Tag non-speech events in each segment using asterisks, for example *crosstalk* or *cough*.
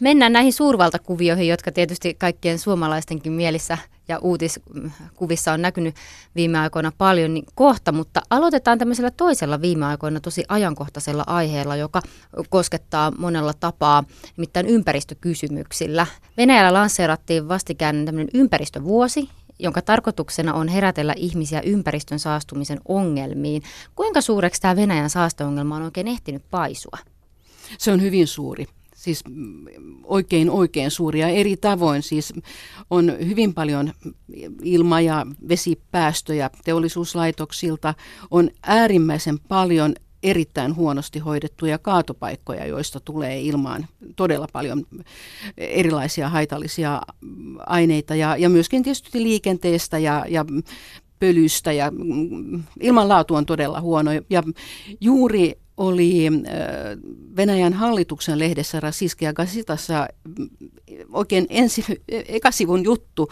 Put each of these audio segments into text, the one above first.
Mennään näihin suurvaltakuvioihin, jotka tietysti kaikkien suomalaistenkin mielissä ja uutiskuvissa on näkynyt viime aikoina paljon niin kohta, mutta aloitetaan tämmöisellä toisella viime aikoina tosi ajankohtaisella aiheella, joka koskettaa monella tapaa, nimittäin ympäristökysymyksillä. Venäjällä lanseerattiin vastikään tämmöinen ympäristövuosi, jonka tarkoituksena on herätellä ihmisiä ympäristön saastumisen ongelmiin. Kuinka suureksi tämä Venäjän saasteongelma on oikein ehtinyt paisua? Se on hyvin suuri siis oikein oikein suuria eri tavoin. Siis on hyvin paljon ilma- ja vesipäästöjä teollisuuslaitoksilta, on äärimmäisen paljon erittäin huonosti hoidettuja kaatopaikkoja, joista tulee ilmaan todella paljon erilaisia haitallisia aineita ja, ja myöskin tietysti liikenteestä ja, ja pölystä ja ilmanlaatu on todella huono. Ja juuri oli Venäjän hallituksen lehdessä Rasiskea Gasitassa oikein ensi, ekasivun juttu,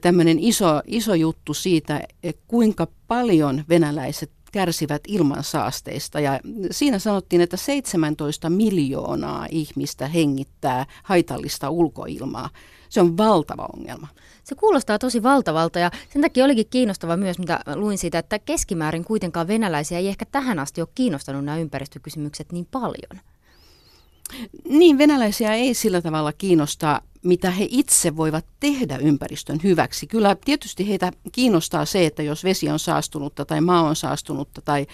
tämmöinen iso, iso juttu siitä, kuinka paljon venäläiset kärsivät ilmansaasteista. Ja siinä sanottiin, että 17 miljoonaa ihmistä hengittää haitallista ulkoilmaa. Se on valtava ongelma. Se kuulostaa tosi valtavalta ja sen takia olikin kiinnostava myös, mitä luin siitä, että keskimäärin kuitenkaan venäläisiä ei ehkä tähän asti ole kiinnostanut nämä ympäristökysymykset niin paljon. Niin, venäläisiä ei sillä tavalla kiinnosta mitä he itse voivat tehdä ympäristön hyväksi. Kyllä tietysti heitä kiinnostaa se, että jos vesi on saastunutta tai maa on saastunutta tai,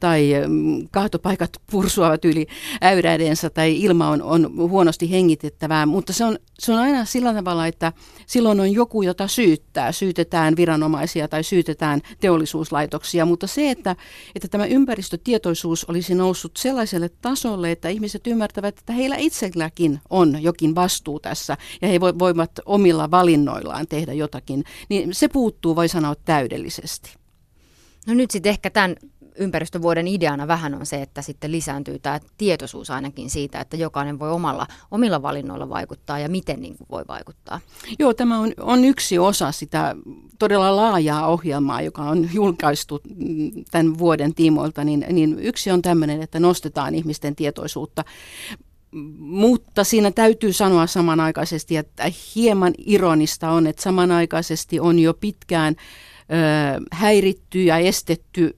tai mm, kahtopaikat *laughs* pursuavat yli äyräidensä tai ilma on, on huonosti hengitettävää, mutta se on, se on aina sillä tavalla, että silloin on joku, jota syyttää. Syytetään viranomaisia tai syytetään teollisuuslaitoksia, mutta se, että, että tämä ympäristötietoisuus olisi noussut sellaiselle tasolle, että ihmiset ymmärtävät, että heillä itselläkin on jokin vastuu tässä ja he voivat omilla valinnoillaan tehdä jotakin, niin se puuttuu, voi sanoa, täydellisesti. No nyt sitten ehkä tämän ympäristövuoden ideana vähän on se, että sitten lisääntyy tämä tietoisuus ainakin siitä, että jokainen voi omalla, omilla valinnoilla vaikuttaa ja miten niin voi vaikuttaa. Joo, tämä on, on yksi osa sitä todella laajaa ohjelmaa, joka on julkaistu tämän vuoden tiimoilta, niin, niin yksi on tämmöinen, että nostetaan ihmisten tietoisuutta mutta siinä täytyy sanoa samanaikaisesti, että hieman ironista on, että samanaikaisesti on jo pitkään häiritty ja estetty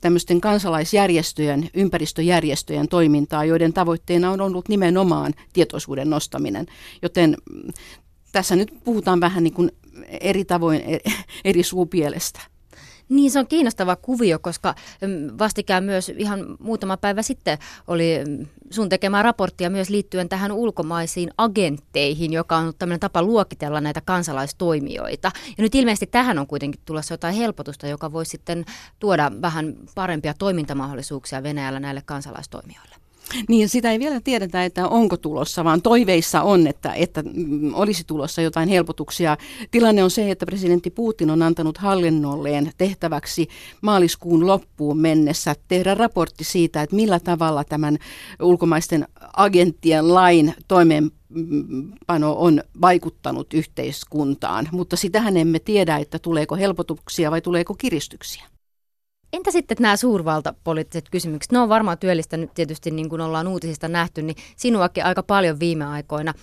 tämmöisten kansalaisjärjestöjen, ympäristöjärjestöjen toimintaa, joiden tavoitteena on ollut nimenomaan tietoisuuden nostaminen. Joten tässä nyt puhutaan vähän niin kuin eri tavoin e, *laughs* eri suupielestä. Niin, se on kiinnostava kuvio, koska vastikään myös ihan muutama päivä sitten oli sun tekemää raporttia myös liittyen tähän ulkomaisiin agentteihin, joka on tämmöinen tapa luokitella näitä kansalaistoimijoita. Ja nyt ilmeisesti tähän on kuitenkin tulossa jotain helpotusta, joka voi sitten tuoda vähän parempia toimintamahdollisuuksia Venäjällä näille kansalaistoimijoille. Niin, sitä ei vielä tiedetä, että onko tulossa, vaan toiveissa on, että, että mm, olisi tulossa jotain helpotuksia. Tilanne on se, että presidentti Putin on antanut hallinnolleen tehtäväksi maaliskuun loppuun mennessä tehdä raportti siitä, että millä tavalla tämän ulkomaisten agenttien lain toimeenpano on vaikuttanut yhteiskuntaan, mutta sitähän emme tiedä, että tuleeko helpotuksia vai tuleeko kiristyksiä. Entä sitten nämä suurvaltapoliittiset kysymykset? Ne on varmaan työllistänyt tietysti, niin kuin ollaan uutisista nähty, niin sinuakin aika paljon viime aikoina.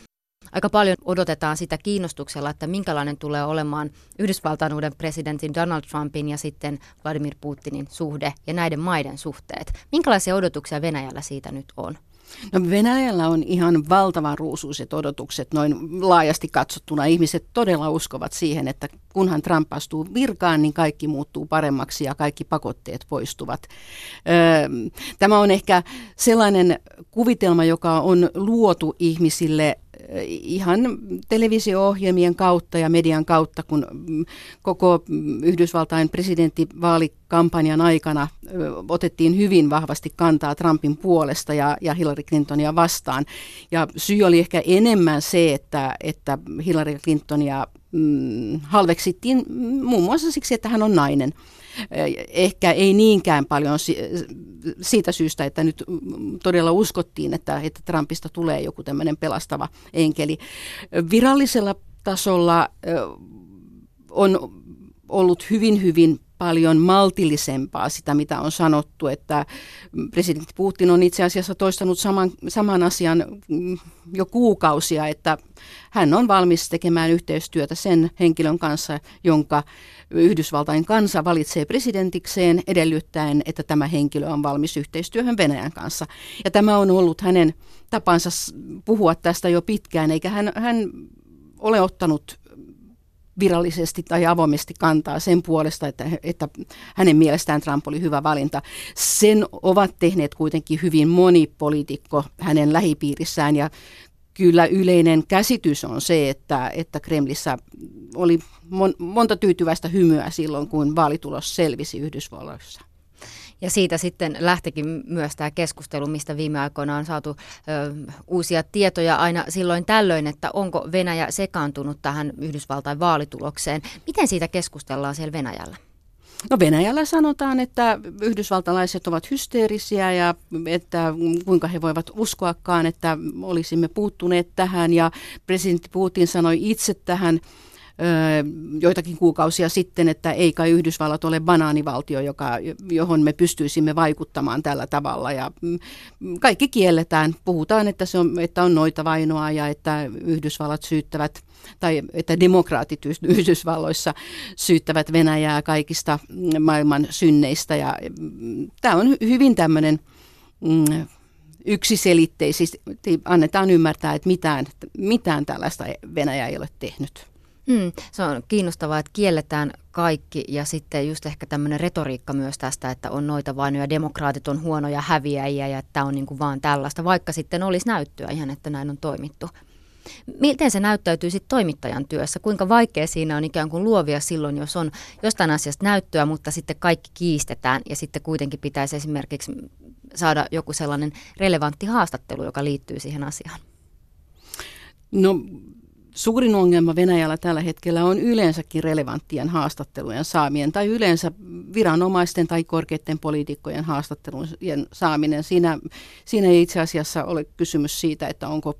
Aika paljon odotetaan sitä kiinnostuksella, että minkälainen tulee olemaan Yhdysvaltain uuden presidentin Donald Trumpin ja sitten Vladimir Putinin suhde ja näiden maiden suhteet. Minkälaisia odotuksia Venäjällä siitä nyt on? No Venäjällä on ihan valtavan ruusuiset odotukset noin laajasti katsottuna. Ihmiset todella uskovat siihen, että kunhan Trump astuu virkaan, niin kaikki muuttuu paremmaksi ja kaikki pakotteet poistuvat. Tämä on ehkä sellainen kuvitelma, joka on luotu ihmisille ihan televisio-ohjelmien kautta ja median kautta, kun koko Yhdysvaltain presidenttivaalikampanjan aikana otettiin hyvin vahvasti kantaa Trumpin puolesta ja, ja Hillary Clintonia vastaan. Ja syy oli ehkä enemmän se, että, että Hillary Clintonia mm, halveksittiin muun muassa siksi, että hän on nainen. Ehkä ei niinkään paljon siitä syystä, että nyt todella uskottiin, että, että Trumpista tulee joku tämmöinen pelastava enkeli. Virallisella tasolla on ollut hyvin, hyvin paljon maltillisempaa sitä, mitä on sanottu, että presidentti Putin on itse asiassa toistanut saman, saman asian mm, jo kuukausia, että hän on valmis tekemään yhteistyötä sen henkilön kanssa, jonka Yhdysvaltain kansa valitsee presidentikseen edellyttäen, että tämä henkilö on valmis yhteistyöhön Venäjän kanssa. Ja tämä on ollut hänen tapansa puhua tästä jo pitkään, eikä hän, hän ole ottanut virallisesti tai avoimesti kantaa sen puolesta, että, että hänen mielestään Trump oli hyvä valinta. Sen ovat tehneet kuitenkin hyvin moni poliitikko hänen lähipiirissään ja kyllä yleinen käsitys on se, että, että Kremlissä oli mon, monta tyytyväistä hymyä silloin, kun vaalitulos selvisi Yhdysvalloissa. Ja siitä sitten lähtikin myös tämä keskustelu, mistä viime aikoina on saatu ö, uusia tietoja aina silloin tällöin, että onko Venäjä sekaantunut tähän Yhdysvaltain vaalitulokseen. Miten siitä keskustellaan siellä Venäjällä? No Venäjällä sanotaan, että yhdysvaltalaiset ovat hysteerisiä ja että kuinka he voivat uskoakaan, että olisimme puuttuneet tähän. Ja presidentti Putin sanoi itse tähän joitakin kuukausia sitten, että ei kai Yhdysvallat ole banaanivaltio, joka, johon me pystyisimme vaikuttamaan tällä tavalla. Ja mm, kaikki kielletään. Puhutaan, että, se on, että on noita vainoa ja että Yhdysvallat syyttävät tai että demokraatit Yhdysvalloissa syyttävät Venäjää kaikista maailman synneistä. Ja mm, tämä on hyvin tämmöinen mm, yksiselitteisesti annetaan ymmärtää, että mitään, mitään tällaista Venäjä ei ole tehnyt. Mm, se on kiinnostavaa, että kielletään kaikki ja sitten just ehkä tämmöinen retoriikka myös tästä, että on noita vainoja, demokraatit on huonoja häviäjiä ja että on niin kuin vaan tällaista, vaikka sitten olisi näyttöä ihan, että näin on toimittu. Miten se näyttäytyy sitten toimittajan työssä? Kuinka vaikea siinä on ikään kuin luovia silloin, jos on jostain asiasta näyttöä, mutta sitten kaikki kiistetään ja sitten kuitenkin pitäisi esimerkiksi saada joku sellainen relevantti haastattelu, joka liittyy siihen asiaan? No Suurin ongelma Venäjällä tällä hetkellä on yleensäkin relevanttien haastattelujen saaminen tai yleensä viranomaisten tai korkeiden poliitikkojen haastattelujen saaminen. Siinä, siinä ei itse asiassa ole kysymys siitä, että onko,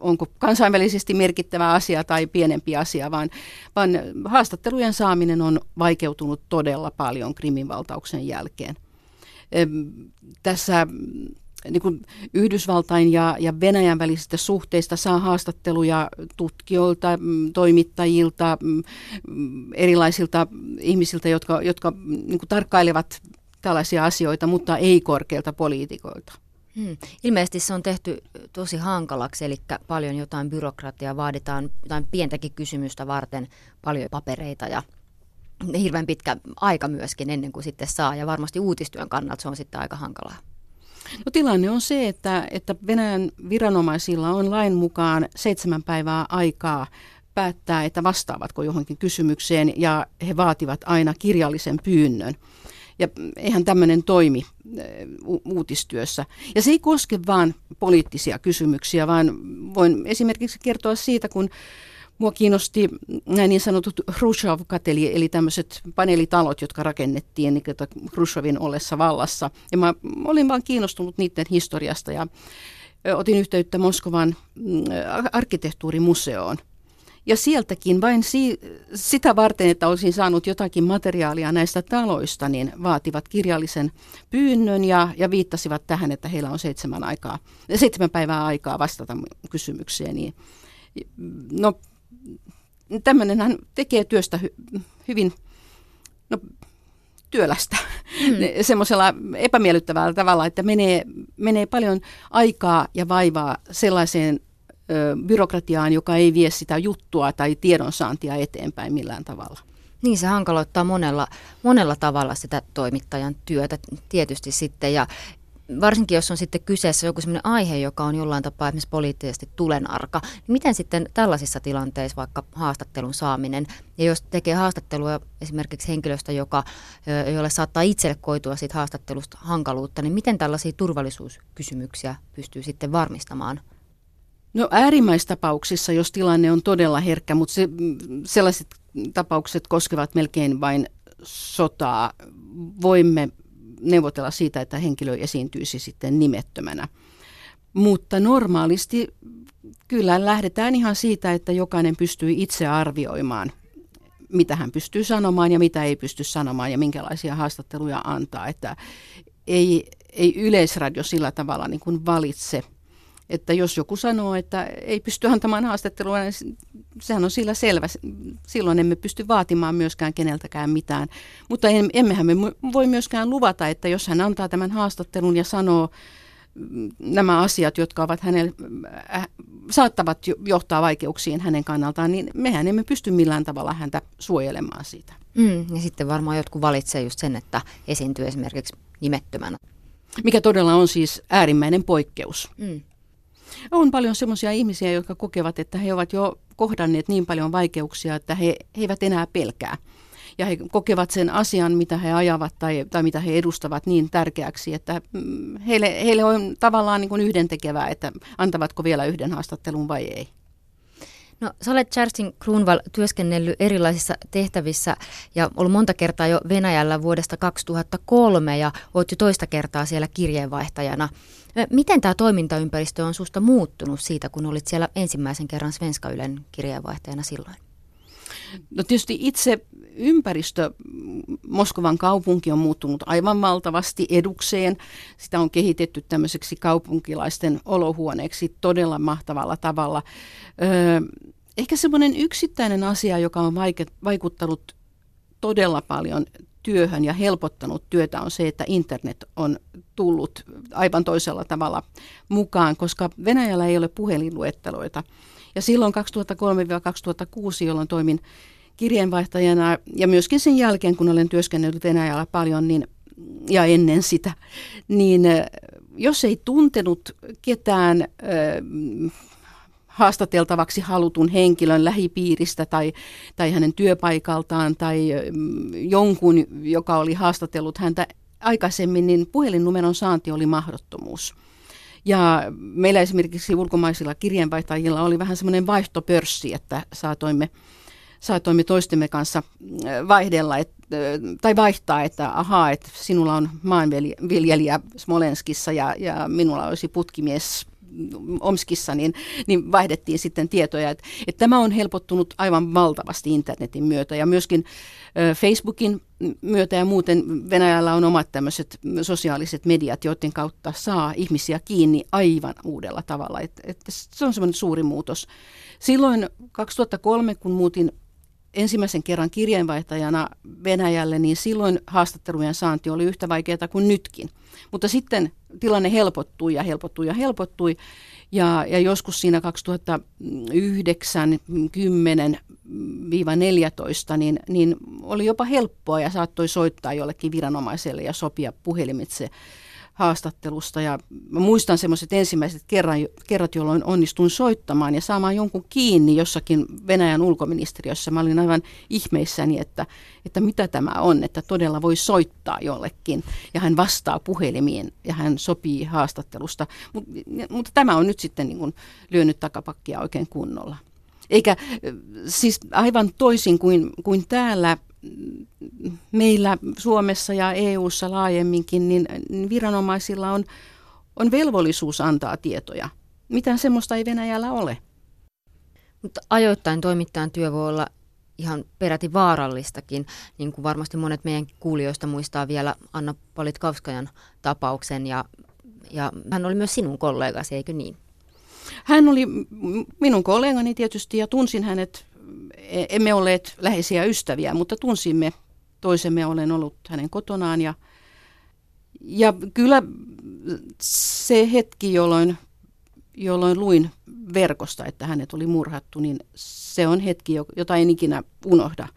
onko kansainvälisesti merkittävä asia tai pienempi asia, vaan, vaan haastattelujen saaminen on vaikeutunut todella paljon Krimin valtauksen jälkeen. Tässä niin kuin Yhdysvaltain ja, ja Venäjän välisistä suhteista saa haastatteluja tutkijoilta, mm, toimittajilta, mm, erilaisilta ihmisiltä, jotka, jotka niin kuin tarkkailevat tällaisia asioita, mutta ei korkeilta poliitikoilta. Hmm. Ilmeisesti se on tehty tosi hankalaksi, eli paljon jotain byrokratiaa, vaaditaan jotain pientäkin kysymystä varten, paljon papereita ja hirveän pitkä aika myöskin ennen kuin sitten saa, ja varmasti uutistyön kannalta se on sitten aika hankalaa. No tilanne on se, että, että Venäjän viranomaisilla on lain mukaan seitsemän päivää aikaa päättää, että vastaavatko johonkin kysymykseen ja he vaativat aina kirjallisen pyynnön. Ja eihän tämmöinen toimi u- uutistyössä. Ja se ei koske vain poliittisia kysymyksiä, vaan voin esimerkiksi kertoa siitä, kun Mua kiinnosti nämä niin sanotut Khrushchev-kateli, eli tämmöiset paneelitalot, jotka rakennettiin niin Khrushchevin ollessa vallassa. Ja mä olin vaan kiinnostunut niiden historiasta ja otin yhteyttä Moskovan mm, arkkitehtuurimuseoon. Ja sieltäkin vain si- sitä varten, että olisin saanut jotakin materiaalia näistä taloista, niin vaativat kirjallisen pyynnön ja, ja viittasivat tähän, että heillä on seitsemän, aikaa, seitsemän päivää aikaa vastata kysymykseen. Niin, no tämmöinenhän tekee työstä hy, hyvin no, työlästä mm. semmoisella epämiellyttävällä tavalla, että menee, menee paljon aikaa ja vaivaa sellaiseen ö, byrokratiaan, joka ei vie sitä juttua tai tiedonsaantia eteenpäin millään tavalla. Niin se hankaloittaa monella, monella tavalla sitä toimittajan työtä tietysti sitten ja varsinkin jos on sitten kyseessä joku sellainen aihe, joka on jollain tapaa esimerkiksi poliittisesti tulenarka, niin miten sitten tällaisissa tilanteissa vaikka haastattelun saaminen, ja jos tekee haastattelua esimerkiksi henkilöstä, joka, jolle saattaa itselle koitua siitä haastattelusta hankaluutta, niin miten tällaisia turvallisuuskysymyksiä pystyy sitten varmistamaan? No äärimmäistapauksissa, jos tilanne on todella herkkä, mutta se, sellaiset tapaukset koskevat melkein vain sotaa, voimme neuvotella siitä, että henkilö esiintyisi sitten nimettömänä. Mutta normaalisti kyllä lähdetään ihan siitä, että jokainen pystyy itse arvioimaan, mitä hän pystyy sanomaan ja mitä ei pysty sanomaan ja minkälaisia haastatteluja antaa. Että ei, ei yleisradio sillä tavalla niin kuin valitse että jos joku sanoo, että ei pysty antamaan haastattelua, niin sehän on sillä selvä. Silloin emme pysty vaatimaan myöskään keneltäkään mitään. Mutta emmehän me voi myöskään luvata, että jos hän antaa tämän haastattelun ja sanoo mm, nämä asiat, jotka ovat hänelle, äh, saattavat johtaa vaikeuksiin hänen kannaltaan, niin mehän emme pysty millään tavalla häntä suojelemaan siitä. Mm, ja sitten varmaan jotkut valitsee just sen, että esiintyy esimerkiksi nimettömänä. Mikä todella on siis äärimmäinen poikkeus. Mm. On paljon sellaisia ihmisiä, jotka kokevat, että he ovat jo kohdanneet niin paljon vaikeuksia, että he, he eivät enää pelkää. Ja he kokevat sen asian, mitä he ajavat tai, tai mitä he edustavat niin tärkeäksi, että mm, heille, heille on tavallaan niin kuin yhdentekevää, että antavatko vielä yhden haastattelun vai ei. No sä olet Kerstin Kruunval työskennellyt erilaisissa tehtävissä ja ollut monta kertaa jo Venäjällä vuodesta 2003 ja oot jo toista kertaa siellä kirjeenvaihtajana. Miten tämä toimintaympäristö on susta muuttunut siitä, kun olit siellä ensimmäisen kerran Svenska Ylen kirjeenvaihtajana silloin? No tietysti itse ympäristö, Moskovan kaupunki on muuttunut aivan valtavasti edukseen. Sitä on kehitetty tämmöiseksi kaupunkilaisten olohuoneeksi todella mahtavalla tavalla. Ehkä semmoinen yksittäinen asia, joka on vaikuttanut todella paljon työhön ja helpottanut työtä on se, että internet on tullut aivan toisella tavalla mukaan, koska Venäjällä ei ole puhelinluetteloita. Ja silloin 2003-2006, jolloin toimin kirjeenvaihtajana ja myöskin sen jälkeen, kun olen työskennellyt Venäjällä paljon niin, ja ennen sitä, niin jos ei tuntenut ketään haastateltavaksi halutun henkilön lähipiiristä tai, tai hänen työpaikaltaan tai jonkun, joka oli haastatellut häntä aikaisemmin, niin puhelinnumeron saanti oli mahdottomuus. Ja meillä esimerkiksi ulkomaisilla kirjeenvaihtajilla oli vähän semmoinen vaihtopörssi, että saatoimme, saatoimme toistemme kanssa vaihdella et, tai vaihtaa, että ahaa, että sinulla on maanviljelijä Smolenskissa ja, ja minulla olisi putkimies Omskissa, niin, niin vaihdettiin sitten tietoja. Että, että tämä on helpottunut aivan valtavasti internetin myötä ja myöskin ö, Facebookin myötä ja muuten Venäjällä on omat tämmöiset sosiaaliset mediat, joiden kautta saa ihmisiä kiinni aivan uudella tavalla. Että, että se on semmoinen suuri muutos. Silloin 2003, kun muutin ensimmäisen kerran kirjeenvaihtajana Venäjälle, niin silloin haastattelujen saanti oli yhtä vaikeaa kuin nytkin. Mutta sitten tilanne helpottui ja helpottui ja helpottui. Ja, ja joskus siinä 2009, 10 14, niin, niin oli jopa helppoa ja saattoi soittaa jollekin viranomaiselle ja sopia puhelimitse haastattelusta ja mä muistan semmoiset ensimmäiset kerran, kerrat, jolloin onnistuin soittamaan ja saamaan jonkun kiinni jossakin Venäjän ulkoministeriössä. Mä olin aivan ihmeissäni, että, että mitä tämä on, että todella voi soittaa jollekin ja hän vastaa puhelimiin ja hän sopii haastattelusta. Mut, mutta tämä on nyt sitten niin kuin lyönyt takapakkia oikein kunnolla. Eikä siis aivan toisin kuin, kuin täällä meillä Suomessa ja EU:ssa laajemminkin, niin viranomaisilla on, on velvollisuus antaa tietoja. Mitään semmoista ei Venäjällä ole. Mutta ajoittain toimittajan työ voi olla ihan peräti vaarallistakin, niin kuin varmasti monet meidän kuulijoista muistaa vielä Anna Politkavskajan tapauksen, ja, ja hän oli myös sinun kollegasi, eikö niin? Hän oli minun kollegani tietysti, ja tunsin hänet emme olleet läheisiä ystäviä, mutta tunsimme toisemme. Olen ollut hänen kotonaan ja, ja kyllä se hetki, jolloin, jolloin luin verkosta, että hänet oli murhattu, niin se on hetki, jota en ikinä unohda.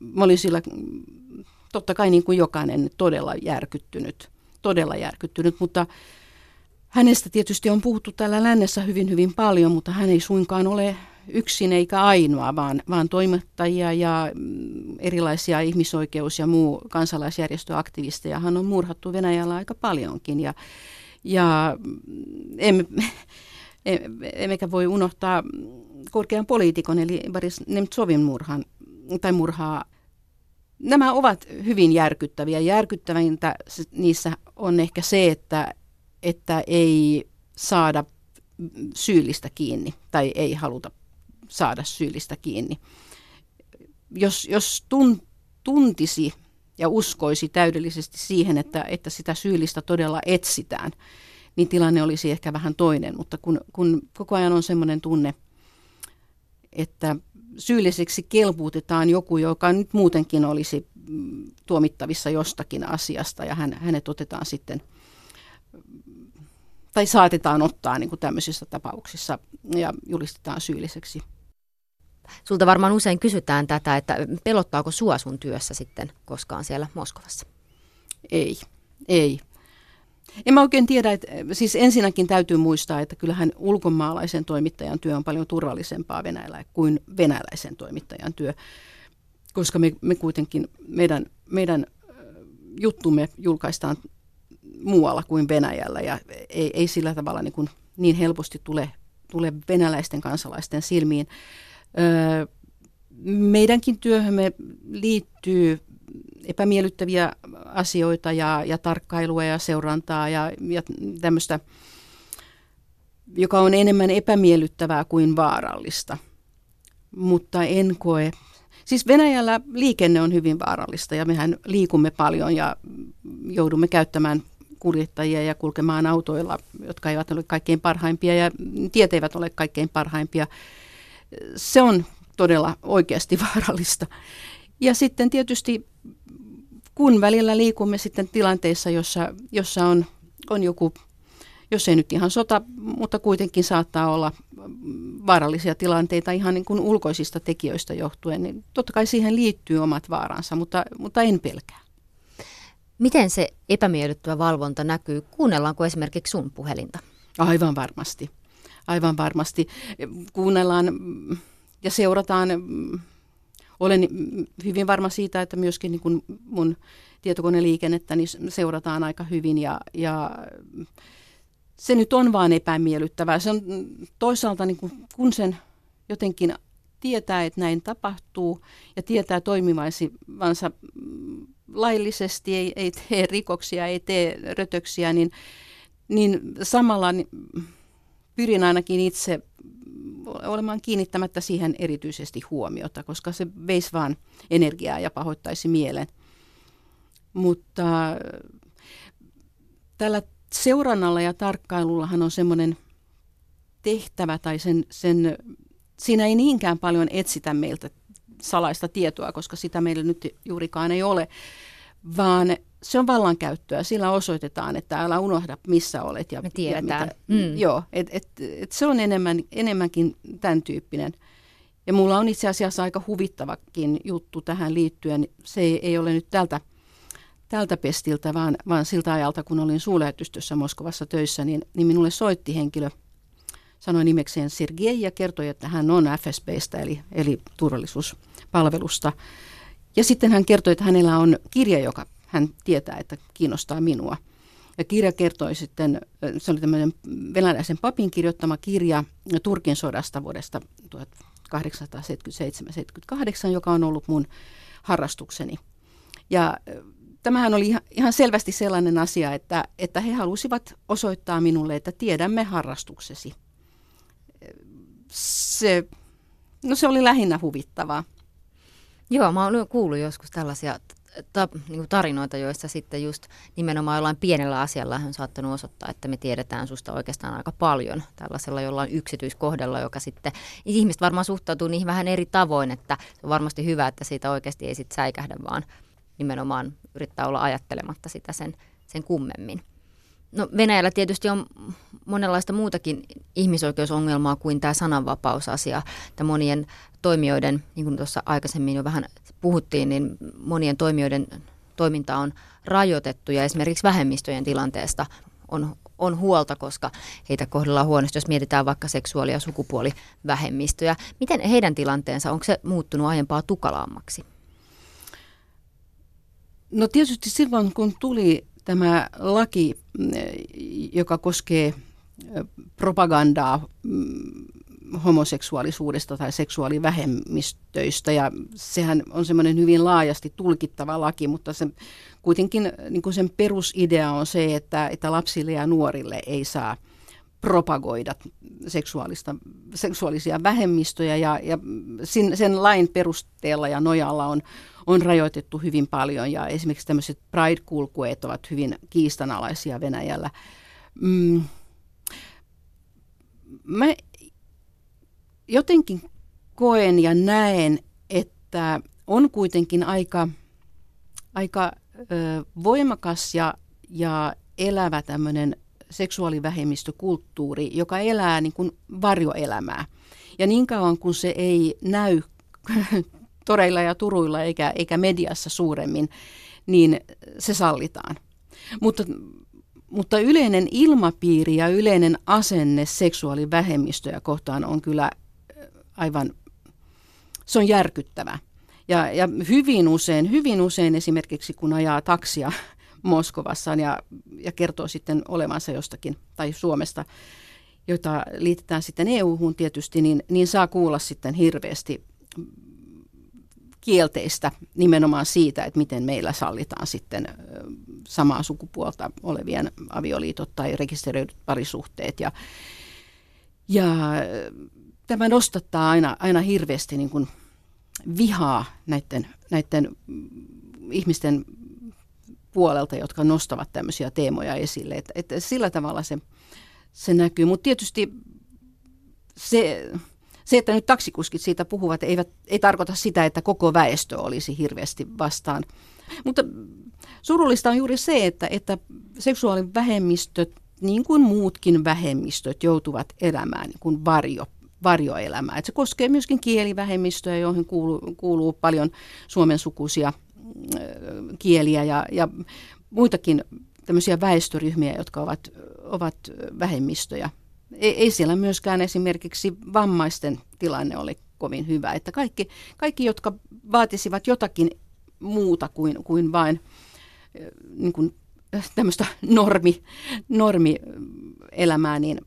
Mä olin sillä totta kai niin kuin jokainen todella järkyttynyt, todella järkyttynyt, mutta hänestä tietysti on puhuttu täällä lännessä hyvin hyvin paljon, mutta hän ei suinkaan ole yksin eikä ainoa, vaan, vaan toimittajia ja mm, erilaisia ihmisoikeus- ja muu kansalaisjärjestöaktivisteja hän on murhattu Venäjällä aika paljonkin. Ja, ja mm, emme, *laughs* emmekä voi unohtaa korkean poliitikon eli Boris Nemtsovin murhan, tai murhaa. Nämä ovat hyvin järkyttäviä. Järkyttävintä niissä on ehkä se, että, että ei saada syyllistä kiinni tai ei haluta saada syyllistä kiinni. jos, jos tun, tuntisi ja uskoisi täydellisesti siihen, että, että sitä syyllistä todella etsitään, niin tilanne olisi ehkä vähän toinen. Mutta kun, kun koko ajan on sellainen tunne, että syylliseksi kelpuutetaan joku, joka nyt muutenkin olisi mm, tuomittavissa jostakin asiasta ja hän, hänet otetaan sitten tai saatetaan ottaa niin kuin tämmöisissä tapauksissa ja julistetaan syylliseksi. Sulta varmaan usein kysytään tätä, että pelottaako sua sun työssä sitten koskaan siellä Moskovassa? Ei, ei. En mä oikein tiedä, että siis ensinnäkin täytyy muistaa, että kyllähän ulkomaalaisen toimittajan työ on paljon turvallisempaa Venäjällä kuin venäläisen toimittajan työ, koska me, me kuitenkin, meidän, meidän juttumme julkaistaan muualla kuin Venäjällä ja ei, ei sillä tavalla niin, kuin niin helposti tule, tule venäläisten kansalaisten silmiin. Meidänkin työhömme liittyy epämiellyttäviä asioita ja, ja tarkkailua ja seurantaa ja, ja tämmöistä, joka on enemmän epämiellyttävää kuin vaarallista. Mutta en koe. Siis Venäjällä liikenne on hyvin vaarallista ja mehän liikumme paljon ja joudumme käyttämään kuljettajia ja kulkemaan autoilla, jotka eivät ole kaikkein parhaimpia ja tiet eivät ole kaikkein parhaimpia. Se on todella oikeasti *laughs* vaarallista. Ja sitten tietysti kun välillä liikumme sitten tilanteissa, jossa, jossa on, on joku, jos ei nyt ihan sota, mutta kuitenkin saattaa olla vaarallisia tilanteita ihan niin kuin ulkoisista tekijöistä johtuen, niin totta kai siihen liittyy omat vaaransa, mutta, mutta en pelkää. Miten se epämiellyttävä valvonta näkyy? Kuunnellaanko esimerkiksi sun puhelinta? Aivan varmasti. Aivan varmasti. Kuunnellaan ja seurataan olen hyvin varma siitä, että myöskin niin kuin mun tietokoneliikennettä niin seurataan aika hyvin ja, ja se nyt on vaan epämiellyttävää. Se on toisaalta, niin kuin, kun sen jotenkin tietää, että näin tapahtuu ja tietää toimivansa laillisesti, ei, ei tee rikoksia, ei tee rötöksiä, niin, niin samalla niin pyrin ainakin itse olemaan kiinnittämättä siihen erityisesti huomiota, koska se veisi vaan energiaa ja pahoittaisi mielen. Mutta tällä seurannalla ja tarkkailullahan on semmoinen tehtävä tai sen, sen, siinä ei niinkään paljon etsitä meiltä salaista tietoa, koska sitä meillä nyt juurikaan ei ole, vaan se on vallankäyttöä. Sillä osoitetaan, että älä unohda, missä olet. Ja, Me tiedetään. Ja mitä, mm. Joo, et, et, et se on enemmän, enemmänkin tämän tyyppinen. Ja mulla on itse asiassa aika huvittavakin juttu tähän liittyen. Se ei, ei ole nyt tältä, tältä pestiltä, vaan, vaan siltä ajalta, kun olin suulähetystössä Moskovassa töissä, niin, niin minulle soitti henkilö, sanoi nimekseen Sergei ja kertoi, että hän on FSBstä, eli, eli turvallisuuspalvelusta. Ja sitten hän kertoi, että hänellä on kirja, joka hän tietää, että kiinnostaa minua. Ja kirja kertoi sitten, se oli tämmöinen venäläisen papin kirjoittama kirja Turkin sodasta vuodesta 1877-78, joka on ollut mun harrastukseni. Ja tämähän oli ihan selvästi sellainen asia, että, että he halusivat osoittaa minulle, että tiedämme harrastuksesi. Se, no se oli lähinnä huvittavaa. Joo, mä oon kuullut joskus tällaisia ta, niin tarinoita, joissa sitten just nimenomaan jollain pienellä asialla on saattanut osoittaa, että me tiedetään susta oikeastaan aika paljon tällaisella jollain yksityiskohdalla, joka sitten ihmiset varmaan suhtautuu niihin vähän eri tavoin, että se on varmasti hyvä, että siitä oikeasti ei sitten säikähdä, vaan nimenomaan yrittää olla ajattelematta sitä sen, sen kummemmin. No Venäjällä tietysti on monenlaista muutakin ihmisoikeusongelmaa kuin tämä sananvapausasia. Että monien toimijoiden, niin kuin tuossa aikaisemmin jo vähän puhuttiin, niin monien toimijoiden toiminta on rajoitettu ja esimerkiksi vähemmistöjen tilanteesta on, on huolta, koska heitä kohdellaan huonosti, jos mietitään vaikka seksuaali- ja sukupuolivähemmistöjä. Miten heidän tilanteensa, onko se muuttunut aiempaa tukalaammaksi? No tietysti silloin, kun tuli tämä laki, joka koskee propagandaa mm, homoseksuaalisuudesta tai seksuaalivähemmistöistä ja sehän on semmoinen hyvin laajasti tulkittava laki, mutta se, kuitenkin niin kuin sen perusidea on se, että, että lapsille ja nuorille ei saa propagoida seksuaalista, seksuaalisia vähemmistöjä ja, ja sen, sen lain perusteella ja nojalla on, on rajoitettu hyvin paljon ja esimerkiksi tämmöiset pride-kulkueet ovat hyvin kiistanalaisia Venäjällä. Mm, mä jotenkin koen ja näen, että on kuitenkin aika, aika ö, voimakas ja, ja elävä tämmöinen seksuaalivähemmistökulttuuri, joka elää niin kuin varjoelämää. Ja niin kauan kuin se ei näy *laughs* toreilla ja turuilla eikä, eikä mediassa suuremmin, niin se sallitaan. Mutta, mutta yleinen ilmapiiri ja yleinen asenne seksuaalivähemmistöjä kohtaan on kyllä aivan, se on järkyttävä. Ja, ja hyvin usein, hyvin usein esimerkiksi kun ajaa taksia *laughs* Moskovassa ja, ja kertoo sitten olevansa jostakin tai Suomesta, jota liitetään sitten EU-hun tietysti, niin, niin saa kuulla sitten hirveästi kielteistä nimenomaan siitä, että miten meillä sallitaan sitten samaa sukupuolta olevien avioliitot tai rekisteröidyt parisuhteet. Ja, ja tämä nostattaa aina, aina hirveästi niin kuin vihaa näiden, näiden ihmisten puolelta, jotka nostavat tämmöisiä teemoja esille. Että, että sillä tavalla se, se näkyy. Mutta tietysti se, se, että nyt taksikuskit siitä puhuvat, eivät, ei tarkoita sitä, että koko väestö olisi hirveästi vastaan. Mutta surullista on juuri se, että, että seksuaalivähemmistöt, niin kuin muutkin vähemmistöt, joutuvat elämään niin kuin varjo, varjoelämää. Et se koskee myöskin kielivähemmistöjä, joihin kuuluu, kuuluu paljon suomen sukuisia kieliä ja, ja muitakin tämmöisiä väestöryhmiä, jotka ovat, ovat vähemmistöjä. Ei, ei siellä myöskään esimerkiksi vammaisten tilanne ole kovin hyvä. Että kaikki, kaikki jotka vaatisivat jotakin muuta kuin, kuin vain niin kuin tämmöistä normi, normielämää, niin,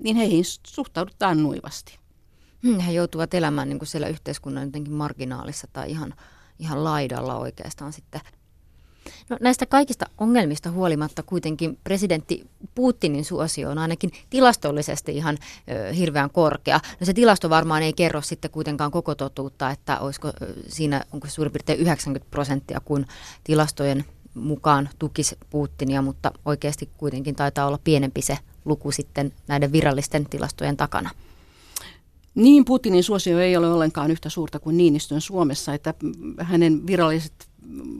niin heihin suhtaudutaan nuivasti. Hmm, he joutuvat elämään niin kuin siellä yhteiskunnan jotenkin marginaalissa tai ihan ihan laidalla oikeastaan sitten. No, näistä kaikista ongelmista huolimatta kuitenkin presidentti Putinin suosio on ainakin tilastollisesti ihan ö, hirveän korkea. No se tilasto varmaan ei kerro sitten kuitenkaan koko totuutta, että olisiko siinä onko suurin piirtein 90 prosenttia, kun tilastojen mukaan tukisi Putinia, mutta oikeasti kuitenkin taitaa olla pienempi se luku sitten näiden virallisten tilastojen takana. Niin, Putinin suosio ei ole ollenkaan yhtä suurta kuin Niinistön Suomessa, että hänen viralliset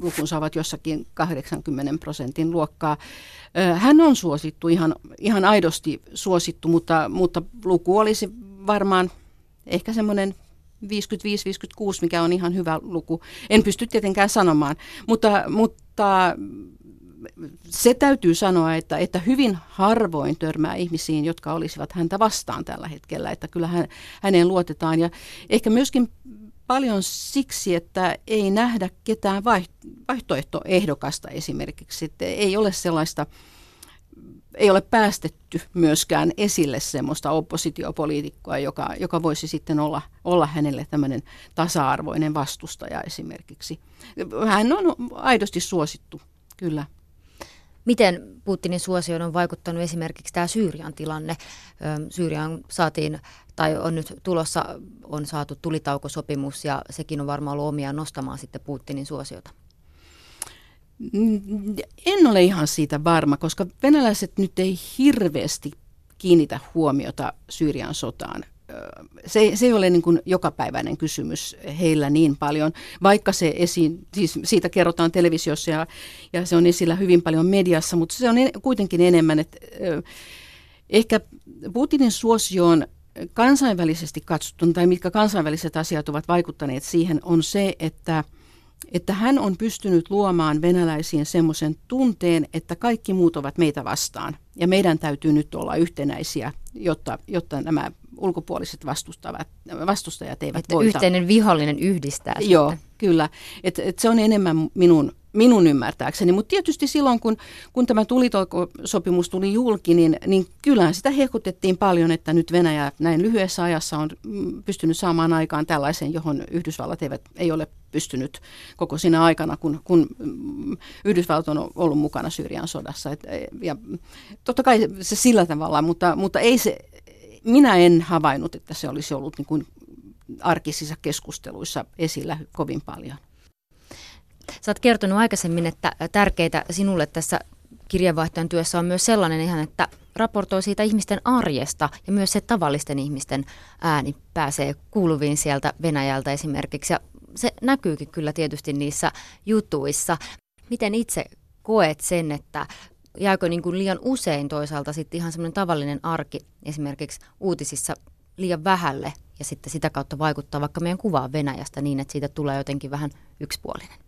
lukunsa ovat jossakin 80 prosentin luokkaa. Hän on suosittu, ihan, ihan aidosti suosittu, mutta, mutta luku olisi varmaan ehkä semmoinen 55-56, mikä on ihan hyvä luku. En pysty tietenkään sanomaan, mutta, mutta se täytyy sanoa, että, että hyvin harvoin törmää ihmisiin, jotka olisivat häntä vastaan tällä hetkellä, että kyllä hän, häneen luotetaan ja ehkä myöskin paljon siksi, että ei nähdä ketään vaihtoehtoehdokasta esimerkiksi, että ei ole sellaista ei ole päästetty myöskään esille semmoista oppositiopoliitikkoa, joka, joka voisi sitten olla, olla hänelle tämmöinen tasa-arvoinen vastustaja esimerkiksi. Hän on aidosti suosittu, kyllä. Miten Putinin suosioon on vaikuttanut esimerkiksi tämä Syyrian tilanne? Syyrian saatiin, tai on nyt tulossa, on saatu tulitaukosopimus ja sekin on varmaan ollut omia nostamaan sitten Putinin suosiota. En ole ihan siitä varma, koska venäläiset nyt ei hirveästi kiinnitä huomiota Syyrian sotaan se, se ei ole niin kuin jokapäiväinen kysymys heillä niin paljon, vaikka se esiin, siis siitä kerrotaan televisiossa ja, ja se on esillä hyvin paljon mediassa, mutta se on en, kuitenkin enemmän, että ehkä Putinin suosioon kansainvälisesti katsottuna, tai mitkä kansainväliset asiat ovat vaikuttaneet siihen, on se, että – että hän on pystynyt luomaan venäläisiin semmoisen tunteen, että kaikki muut ovat meitä vastaan. Ja meidän täytyy nyt olla yhtenäisiä, jotta, jotta nämä ulkopuoliset vastustavat, vastustajat eivät että voita. yhteinen vihollinen yhdistää. Joo, sitten. kyllä. Et, et se on enemmän minun, minun ymmärtääkseni. Mutta tietysti silloin, kun, kun tämä tulitoikosopimus tuli julki, niin, niin kyllähän sitä hehkutettiin paljon, että nyt Venäjä näin lyhyessä ajassa on mm, pystynyt saamaan aikaan tällaisen, johon Yhdysvallat eivät, ei ole pystynyt koko siinä aikana, kun, kun mm, Yhdysvallat on ollut mukana Syyrian sodassa. Et, ja totta kai se sillä tavalla, mutta, mutta ei se, minä en havainnut, että se olisi ollut niin kuin arkisissa keskusteluissa esillä kovin paljon. Sä oot kertonut aikaisemmin, että tärkeitä sinulle tässä kirjeenvaihtojen työssä on myös sellainen ihan, että raportoi siitä ihmisten arjesta ja myös se tavallisten ihmisten ääni pääsee kuuluviin sieltä Venäjältä esimerkiksi. Ja se näkyykin kyllä tietysti niissä jutuissa. Miten itse koet sen, että jääkö niin kuin liian usein toisaalta sitten ihan semmoinen tavallinen arki esimerkiksi uutisissa liian vähälle ja sitten sitä kautta vaikuttaa vaikka meidän kuvaan Venäjästä niin, että siitä tulee jotenkin vähän yksipuolinen?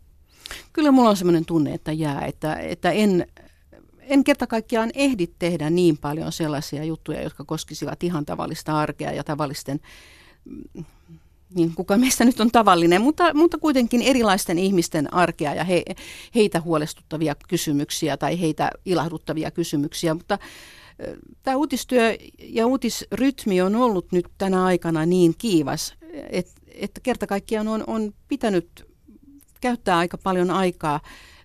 Kyllä mulla on sellainen tunne, että jää, että, että en, en kerta kaikkiaan ehdi tehdä niin paljon sellaisia juttuja, jotka koskisivat ihan tavallista arkea ja tavallisten, mm, niin kuka meistä nyt on tavallinen, mutta, mutta kuitenkin erilaisten ihmisten arkea ja he, heitä huolestuttavia kysymyksiä tai heitä ilahduttavia kysymyksiä, mutta tämä uutistyö ja uutisrytmi on ollut nyt tänä aikana niin kiivas, että, että kerta kaikkiaan on, on pitänyt käyttää aika paljon aikaa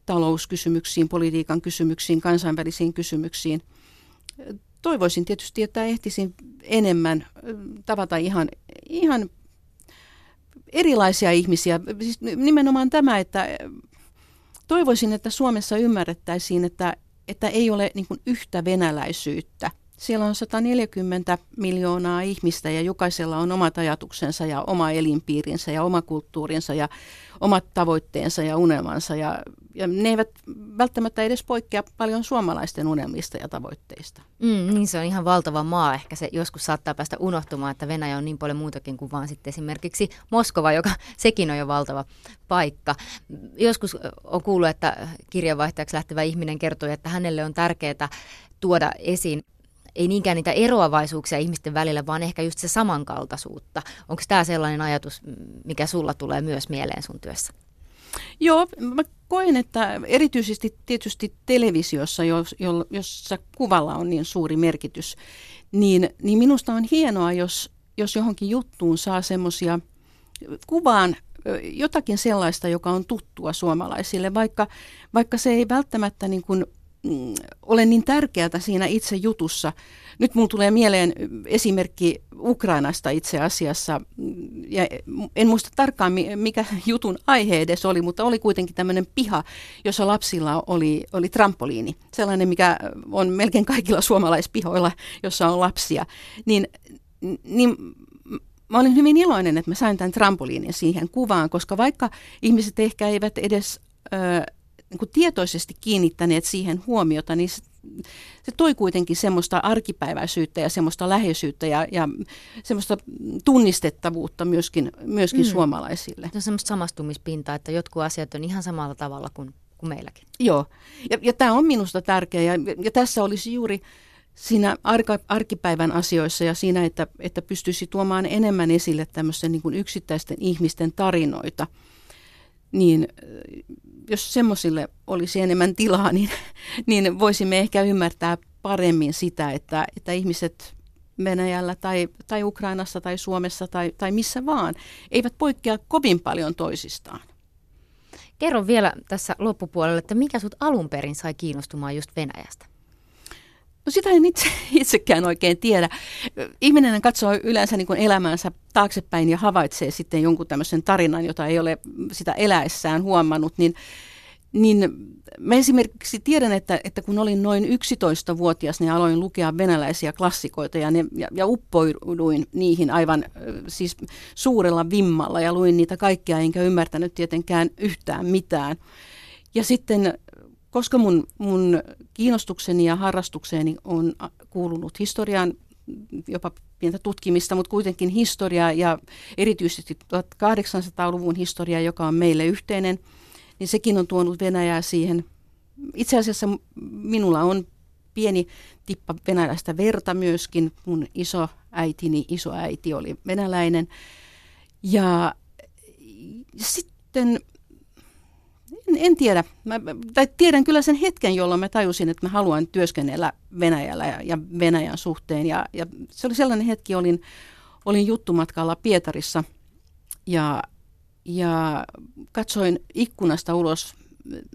talouskysymyksiin, politiikan kysymyksiin, kansainvälisiin kysymyksiin. Toivoisin tietysti, että ehtisin enemmän tavata ihan, ihan erilaisia ihmisiä. Siis nimenomaan tämä, että toivoisin, että Suomessa ymmärrettäisiin, että, että ei ole niin yhtä venäläisyyttä – siellä on 140 miljoonaa ihmistä ja jokaisella on omat ajatuksensa ja oma elinpiirinsä ja oma kulttuurinsa ja omat tavoitteensa ja unelmansa. Ja, ja ne eivät välttämättä edes poikkea paljon suomalaisten unelmista ja tavoitteista. Mm, niin se on ihan valtava maa. Ehkä se joskus saattaa päästä unohtumaan, että Venäjä on niin paljon muutakin kuin vaan sitten esimerkiksi Moskova, joka *laughs* sekin on jo valtava paikka. Joskus on kuullut, että kirjanvaihtajaksi lähtevä ihminen kertoi, että hänelle on tärkeää tuoda esiin ei niinkään niitä eroavaisuuksia ihmisten välillä, vaan ehkä just se samankaltaisuutta. Onko tämä sellainen ajatus, mikä sulla tulee myös mieleen sun työssä? Joo, mä koen, että erityisesti tietysti televisiossa, jossa kuvalla on niin suuri merkitys, niin, niin minusta on hienoa, jos, jos johonkin juttuun saa semmoisia kuvaan jotakin sellaista, joka on tuttua suomalaisille, vaikka, vaikka se ei välttämättä niin kuin ole niin tärkeää siinä itse jutussa. Nyt mulla tulee mieleen esimerkki Ukrainasta itse asiassa. Ja en muista tarkkaan, mikä jutun aihe edes oli, mutta oli kuitenkin tämmöinen piha, jossa lapsilla oli, oli trampoliini. Sellainen, mikä on melkein kaikilla suomalaispihoilla, jossa on lapsia. Niin, niin mä olin hyvin iloinen, että mä sain tämän trampoliinin siihen kuvaan, koska vaikka ihmiset ehkä eivät edes... Ö, niin kuin tietoisesti kiinnittäneet siihen huomiota, niin se, se toi kuitenkin semmoista arkipäiväisyyttä ja semmoista läheisyyttä ja, ja semmoista tunnistettavuutta myöskin, myöskin mm. suomalaisille. Se on semmoista samastumispintaa, että jotkut asiat on ihan samalla tavalla kuin, kuin meilläkin. Joo, ja, ja tämä on minusta tärkeää ja, ja tässä olisi juuri siinä arka, arkipäivän asioissa ja siinä, että, että pystyisi tuomaan enemmän esille tämmöisten niin kuin yksittäisten ihmisten tarinoita, niin jos semmoisille olisi enemmän tilaa, niin, *laughs* niin voisimme ehkä ymmärtää paremmin sitä, että, että ihmiset Venäjällä tai, tai Ukrainassa tai Suomessa tai, tai missä vaan eivät poikkea kovin paljon toisistaan. Kerro vielä tässä loppupuolella, että mikä sut alun perin sai kiinnostumaan just Venäjästä? No sitä en itse, *laughs* itsekään oikein tiedä. Ihminen katsoo yleensä niin kuin elämäänsä taaksepäin ja havaitsee sitten jonkun tämmöisen tarinan, jota ei ole sitä eläessään huomannut, niin niin mä esimerkiksi tiedän, että, että kun olin noin 11-vuotias, niin aloin lukea venäläisiä klassikoita ja, ne, ja, ja uppoiduin niihin aivan siis suurella vimmalla ja luin niitä kaikkia, enkä ymmärtänyt tietenkään yhtään mitään. Ja sitten koska mun, mun kiinnostukseni ja harrastukseeni on kuulunut historiaan, jopa pientä tutkimista, mutta kuitenkin historiaa ja erityisesti 1800-luvun historiaa, joka on meille yhteinen, niin sekin on tuonut Venäjää siihen. Itse asiassa minulla on pieni tippa venäläistä verta myöskin. Mun iso äitini, iso äiti oli venäläinen. Ja sitten en, en tiedä. Mä, tai tiedän kyllä sen hetken, jolloin mä tajusin, että mä haluan työskennellä Venäjällä ja, ja Venäjän suhteen. Ja, ja se oli sellainen hetki, olin, olin juttumatkalla Pietarissa ja, ja katsoin ikkunasta ulos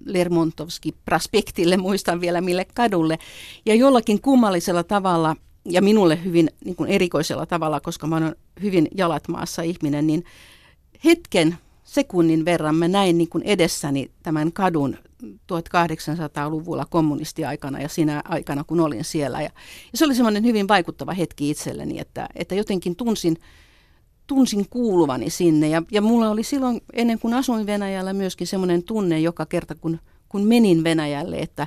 Lermontovski prospektille, muistan vielä mille kadulle. Ja jollakin kummallisella tavalla, ja minulle hyvin niin kuin erikoisella tavalla, koska mä olen hyvin jalat maassa ihminen, niin hetken, sekunnin verran mä näin niin kuin edessäni tämän kadun 1800-luvulla kommunistiaikana ja siinä aikana, kun olin siellä. Ja, ja se oli semmoinen hyvin vaikuttava hetki itselleni, että, että jotenkin tunsin, tunsin kuuluvani sinne. Ja, ja mulla oli silloin, ennen kuin asuin Venäjällä, myöskin semmoinen tunne joka kerta, kun, kun menin Venäjälle, että,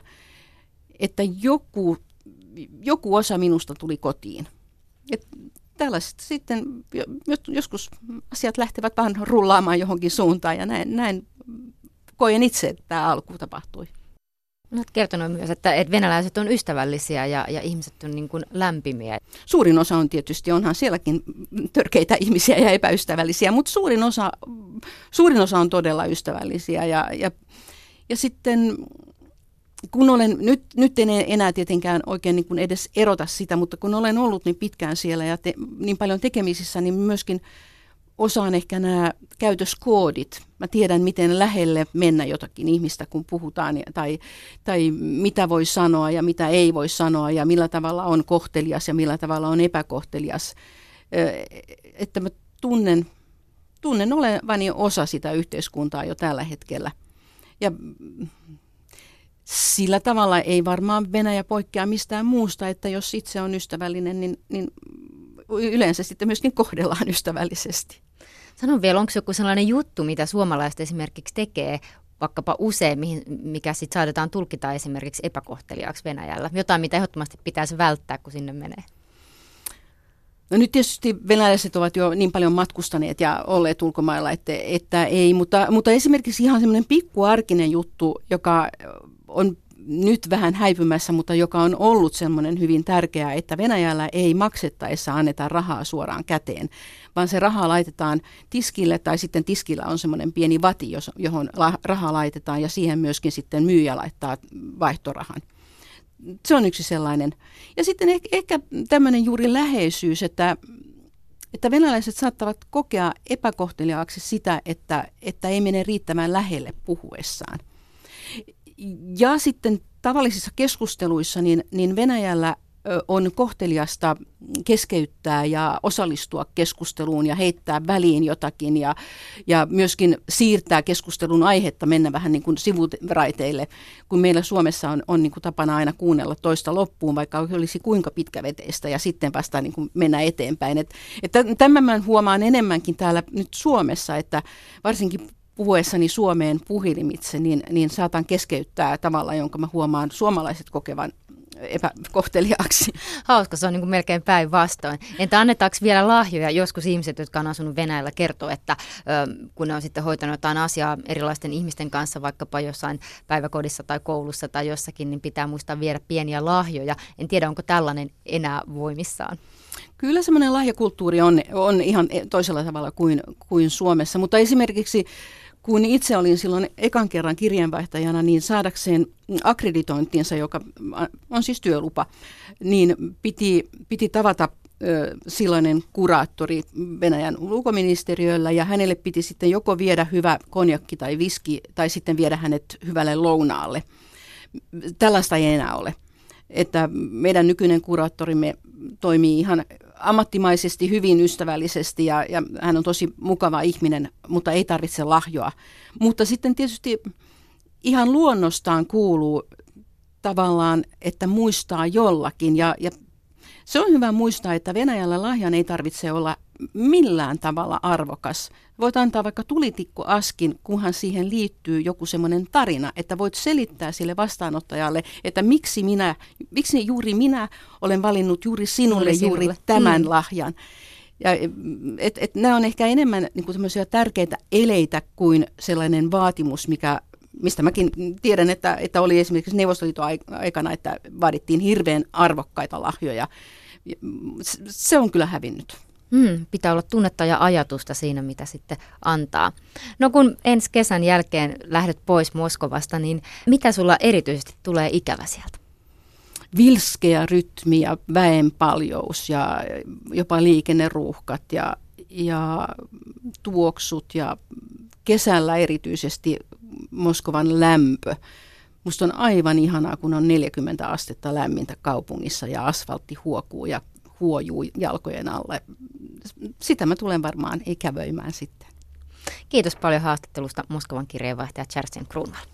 että joku, joku osa minusta tuli kotiin. Et tällaiset sitten joskus asiat lähtevät vähän rullaamaan johonkin suuntaan ja näin, näin koen itse, että tämä alku tapahtui. Olet kertonut myös, että, että venäläiset on ystävällisiä ja, ja ihmiset on niin kuin lämpimiä. Suurin osa on tietysti, onhan sielläkin törkeitä ihmisiä ja epäystävällisiä, mutta suurin osa, suurin osa on todella ystävällisiä. Ja, ja, ja sitten kun olen, nyt, nyt en enää tietenkään oikein niin kuin edes erota sitä, mutta kun olen ollut niin pitkään siellä ja te, niin paljon tekemisissä, niin myöskin osaan ehkä nämä käytöskoodit. Mä tiedän, miten lähelle mennä jotakin ihmistä, kun puhutaan, tai, tai mitä voi sanoa ja mitä ei voi sanoa, ja millä tavalla on kohtelias ja millä tavalla on epäkohtelias. Että mä tunnen, tunnen olevani osa sitä yhteiskuntaa jo tällä hetkellä. Ja sillä tavalla ei varmaan Venäjä poikkea mistään muusta, että jos itse on ystävällinen, niin, niin yleensä sitten myöskin kohdellaan ystävällisesti. Sanon vielä, onko joku sellainen juttu, mitä suomalaiset esimerkiksi tekee vaikkapa usein, mikä sitten saatetaan tulkita esimerkiksi epäkohteliaaksi Venäjällä? Jotain, mitä ehdottomasti pitäisi välttää, kun sinne menee. No nyt tietysti venäläiset ovat jo niin paljon matkustaneet ja olleet ulkomailla, että, että ei, mutta, mutta esimerkiksi ihan semmoinen pikkuarkinen juttu, joka on nyt vähän häipymässä, mutta joka on ollut semmoinen hyvin tärkeää, että Venäjällä ei maksettaessa anneta rahaa suoraan käteen, vaan se raha laitetaan tiskille tai sitten tiskillä on semmoinen pieni vati, johon raha laitetaan ja siihen myöskin sitten myyjä laittaa vaihtorahan. Se on yksi sellainen. Ja sitten ehkä, ehkä tämmöinen juuri läheisyys, että, että venäläiset saattavat kokea epäkohteliaaksi sitä, että, että ei mene riittävän lähelle puhuessaan. Ja sitten tavallisissa keskusteluissa niin, niin Venäjällä on kohteliasta keskeyttää ja osallistua keskusteluun ja heittää väliin jotakin ja, ja myöskin siirtää keskustelun aihetta, mennä vähän niin kuin sivuraiteille, kun meillä Suomessa on, on niin kuin tapana aina kuunnella toista loppuun, vaikka olisi kuinka pitkäveteistä ja sitten vasta niin kuin mennä eteenpäin. Et, että tämän mä huomaan enemmänkin täällä nyt Suomessa, että varsinkin puhuessani Suomeen puhelimitse, niin, niin saatan keskeyttää tavalla, jonka mä huomaan suomalaiset kokevan epäkohteliaaksi. *laughs* Hauska, se on niin kuin melkein päinvastoin. Entä annetaanko vielä lahjoja? Joskus ihmiset, jotka on asunut Venäjällä, kertoo, että ö, kun ne on sitten hoitanut jotain asiaa erilaisten ihmisten kanssa, vaikkapa jossain päiväkodissa tai koulussa tai jossakin, niin pitää muistaa viedä pieniä lahjoja. En tiedä, onko tällainen enää voimissaan. Kyllä semmoinen lahjakulttuuri on, on ihan toisella tavalla kuin, kuin Suomessa, mutta esimerkiksi kun itse olin silloin ekan kerran kirjeenvaihtajana, niin saadakseen akkreditointinsa, joka on siis työlupa, niin piti, piti tavata silloinen kuraattori Venäjän ulkoministeriöllä ja hänelle piti sitten joko viedä hyvä konjakki tai viski tai sitten viedä hänet hyvälle lounaalle. Tällaista ei enää ole. Että meidän nykyinen kuraattorimme toimii ihan ammattimaisesti, hyvin ystävällisesti ja, ja hän on tosi mukava ihminen, mutta ei tarvitse lahjoa. Mutta sitten tietysti ihan luonnostaan kuuluu tavallaan, että muistaa jollakin ja, ja se on hyvä muistaa, että Venäjällä lahjan ei tarvitse olla millään tavalla arvokas. Voit antaa vaikka tulitikkuaskin, kunhan siihen liittyy joku semmoinen tarina, että voit selittää sille vastaanottajalle, että miksi, minä, miksi juuri minä olen valinnut juuri sinulle, juuri, juuri tämän mm. lahjan. Ja, et, et nämä on ehkä enemmän niin kuin tärkeitä eleitä kuin sellainen vaatimus, mikä mistä mäkin tiedän, että, että oli esimerkiksi Neuvostoliiton aikana, että vaadittiin hirveän arvokkaita lahjoja. Se on kyllä hävinnyt. Mm, pitää olla tunnetta ja ajatusta siinä, mitä sitten antaa. No kun ensi kesän jälkeen lähdet pois Moskovasta, niin mitä sulla erityisesti tulee ikävä sieltä? Vilskeä rytmi ja väenpaljous ja jopa liikenneruuhkat ja, ja tuoksut ja kesällä erityisesti Moskovan lämpö. Musta on aivan ihanaa, kun on 40 astetta lämmintä kaupungissa ja asfaltti huokuu ja huojuu jalkojen alle. Sitä mä tulen varmaan ikävöimään sitten. Kiitos paljon haastattelusta Moskovan kirjeenvaihtaja Charsen Kruunval.